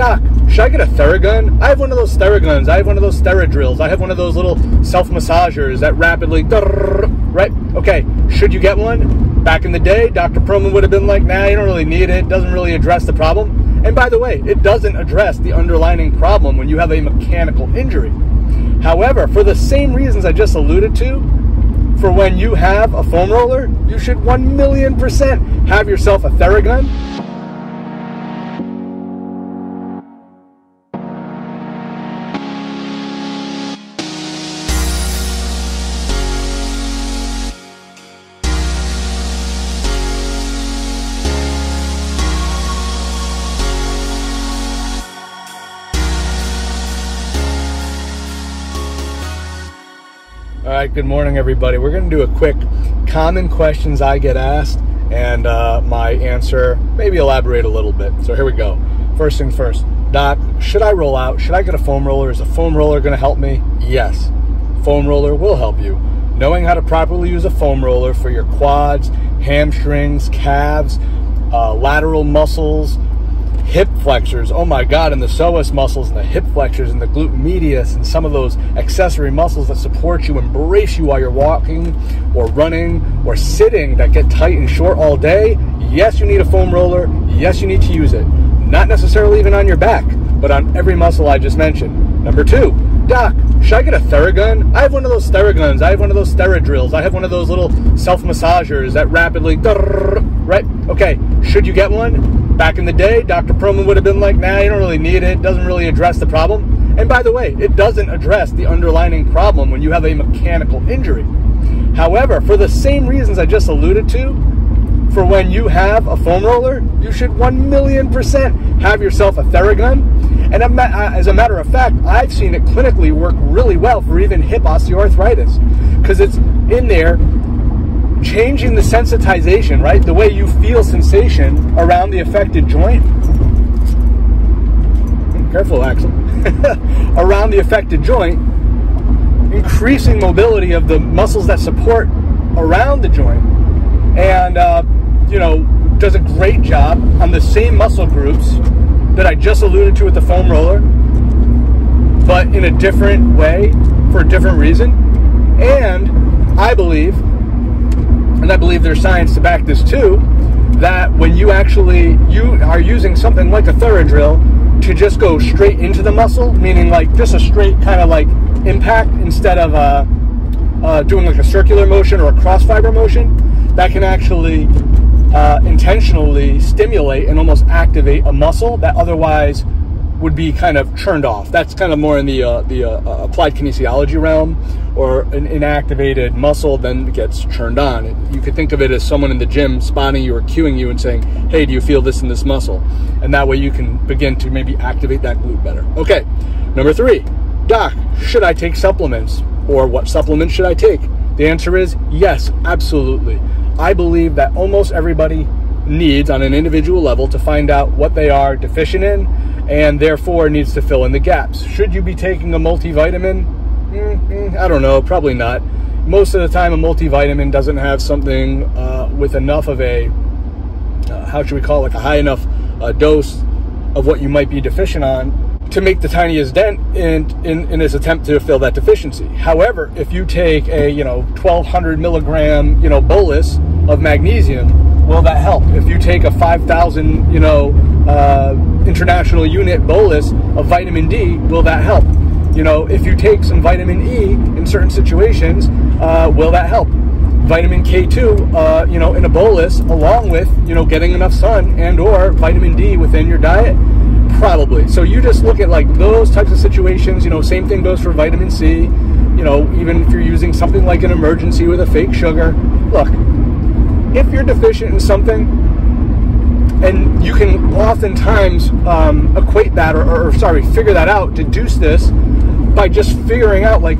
Doc, should I get a Theragun? I have one of those Theraguns. I have one of those Theradrills. I have one of those little self massagers that rapidly, right? Okay, should you get one? Back in the day, Dr. Pearlman would have been like, nah, you don't really need it. It doesn't really address the problem. And by the way, it doesn't address the underlying problem when you have a mechanical injury. However, for the same reasons I just alluded to, for when you have a foam roller, you should 1 million percent have yourself a Theragun All right, good morning, everybody. We're going to do a quick common questions I get asked and uh, my answer, maybe elaborate a little bit. So here we go. First thing first, Doc, should I roll out? Should I get a foam roller? Is a foam roller going to help me? Yes, foam roller will help you. Knowing how to properly use a foam roller for your quads, hamstrings, calves, uh, lateral muscles, hip flexors. Oh my God, and the psoas muscles and the hip flexors and the glute medius and some of those accessory muscles that support you and brace you while you're walking or running or sitting that get tight and short all day. Yes, you need a foam roller. Yes, you need to use it. Not necessarily even on your back, but on every muscle I just mentioned. Number two, Doc, should I get a Theragun? I have one of those Theraguns. I have one of those Theradrills. I have one of those little self massagers that rapidly, right? Okay, should you get one? Back in the day, Dr. Pearlman would have been like, nah, you don't really need it. It doesn't really address the problem. And by the way, it doesn't address the underlying problem when you have a mechanical injury. However, for the same reasons I just alluded to, for when you have a foam roller, you should 1 million percent have yourself a Theragun and uh, as a matter of fact, I've seen it clinically work really well for even hip osteoarthritis because it's in there changing the sensitization, right? The way you feel sensation around the affected joint. Careful, Axel. around the affected joint, increasing mobility of the muscles that support around the joint. And, uh, you know, does a great job on the same muscle groups that I just alluded to with the foam roller, but in a different way for a different reason. And I believe, and I believe there's science to back this too, that when you actually you are using something like a Theradrill to just go straight into the muscle, meaning like just a straight kind of like impact instead of uh, uh, doing like a circular motion or a cross fiber motion, that can actually uh, intentionally stimulate and almost activate a muscle that otherwise would be kind of turned off. That's kind of more in the uh, the uh, uh applied kinesiology realm, or an inactivated muscle then gets turned on. You could think of it as someone in the gym spotting you or cueing you and saying, "Hey, do you feel this in this muscle?" And that way you can begin to maybe activate that glute better. Okay, number three, doc, should I take supplements, or what supplements should I take? The answer is yes, absolutely. I believe that almost everybody needs on an individual level to find out what they are deficient in and therefore needs to fill in the gaps. Should you be taking a multivitamin? Mm-hmm, I don't know, probably not. Most of the time, a multivitamin doesn't have something uh, with enough of a, uh, how should we call it, like a high enough uh, dose of what you might be deficient on to make the tiniest dent in, in, in his attempt to fill that deficiency. However, if you take a you know 1200 milligram you know bolus of magnesium, will that help? If you take a 5000 you know uh, international unit bolus of vitamin D, will that help? You know, if you take some vitamin E in certain situations, uh, will that help? Vitamin K2, uh, you know, in a bolus, along with you know getting enough sun and or vitamin D within your diet Probably. So you just look at like those types of situations. You know, same thing goes for vitamin C. You know, even if you're using something like an Emergen-C with a fake sugar. Look, if you're deficient in something, and you can oftentimes um, equate that or, or, sorry, figure that out, deduce this by just figuring out like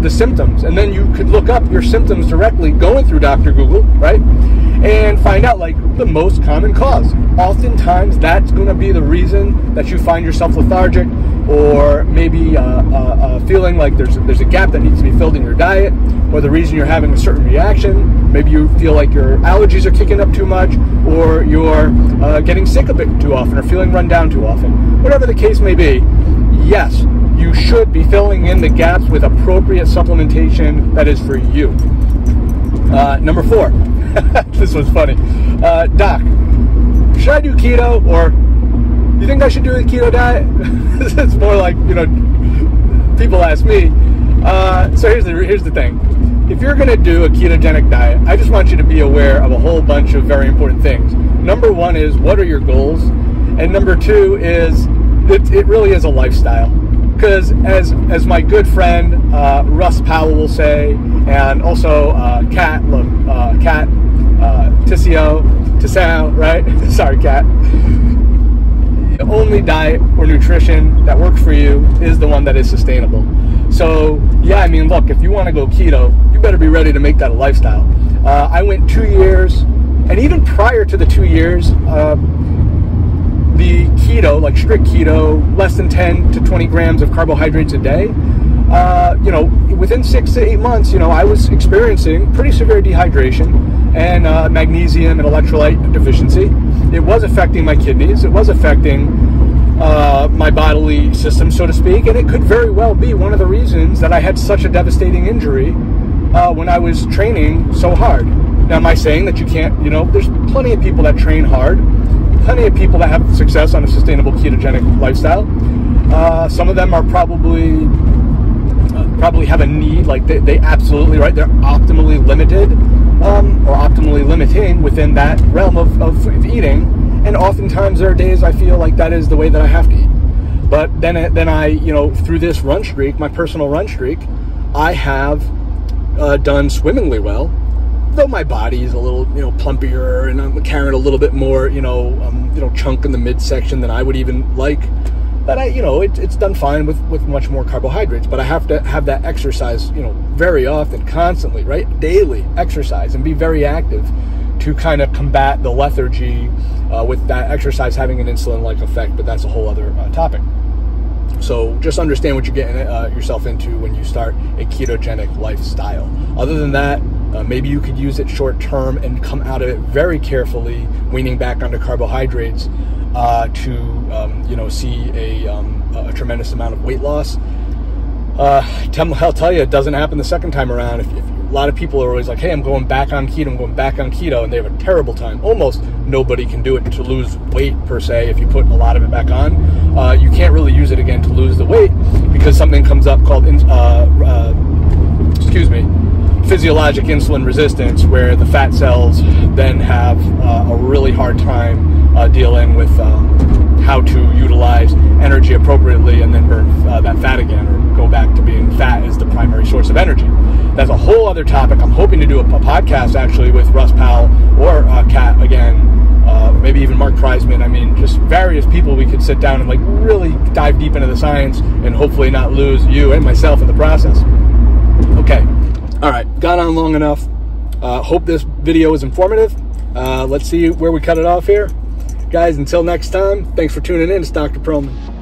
the symptoms, and then you could look up your symptoms directly going through Dr. Google, right? and find out like the most common cause. Oftentimes, that's going to be the reason that you find yourself lethargic. Or maybe uh, uh, uh, feeling like there's there's a gap that needs to be filled in your diet, or the reason you're having a certain reaction. Maybe you feel like your allergies are kicking up too much, or you're uh, getting sick a bit too often, or feeling run down too often. Whatever the case may be, yes, you should be filling in the gaps with appropriate supplementation that is for you. Uh, number four, this was funny. Uh, doc, should I do keto or you think I should do a keto diet? it's more like, you know, people ask me. Uh, so here's the, here's the thing. If you're going to do a ketogenic diet, I just want you to be aware of a whole bunch of very important things. Number one is what are your goals? And number two is it, it really is a lifestyle. Because as, as my good friend uh, Russ Powell will say, and also uh, Kat, uh, Kat uh, Tissio, Tissau, right? Sorry, Kat the only diet or nutrition that works for you is the one that is sustainable. So, yeah, I mean, look, if you want to go keto, you better be ready to make that a lifestyle. Uh, I went two years, and even prior to the two years, uh, the keto, like strict keto, less than 10 to 20 grams of carbohydrates a day, uh, you know, within six to eight months, you know, I was experiencing pretty severe dehydration and uh, magnesium and electrolyte deficiency. It was affecting my kidneys. It was affecting uh, my bodily system, so to speak, and it could very well be one of the reasons that I had such a devastating injury uh, when I was training so hard. Now, am I saying that you can't? You know, there's plenty of people that train hard, plenty of people that have success on a sustainable ketogenic lifestyle. Uh, some of them are probably probably have a need, like they, they absolutely, right, they're optimally limited um, or optimally limiting within that realm of, of, of, eating. And oftentimes there are days I feel like that is the way that I have to eat. But then, then I, you know, through this run streak, my personal run streak, I have uh, done swimmingly well. Though my body is a little, you know, plumpier, and I'm carrying a little bit more, you know, um, you know, chunk in the midsection than I would even like but I, you know, it, it's done fine with, with much more carbohydrates. But I have to have that exercise, you know, very often, constantly, right? Daily exercise and be very active to kind of combat the lethargy uh, with that exercise having an insulin-like effect. But that's a whole other uh, topic. So just understand what you're getting uh, yourself into when you start a ketogenic lifestyle. Other than that, uh, maybe you could use it short term and come out of it very carefully, weaning back onto carbohydrates uh, to um, you know see a, um, a, tremendous amount of weight loss. Uh, I'll tell you, it doesn't happen the second time around. If, if, a lot of people are always like, "Hey, I'm going back on keto. I'm going back on keto," and they have a terrible time. Almost nobody can do it to lose weight per se. If you put a lot of it back on, uh, you can't really use it again to lose the weight because something comes up called, uh, uh, excuse me, physiologic insulin resistance, where the fat cells then have uh, a really hard time uh, dealing with um, how to utilize energy appropriately and then burn uh, that fat again or go back to being fat as the primary source of energy. That's a whole other topic. I'm hoping to do a, a podcast actually with Russ Powell or uh, Kat again, uh, maybe even Mark Prizeman. I mean, just various people we could sit down and like really dive deep into the science and hopefully not lose you and myself in the process. Okay. All right. Got on long enough. Uh, hope this video was informative. Uh, let's see where we cut it off here. Guys, until next time, thanks for tuning in. It's Dr. Pearlman.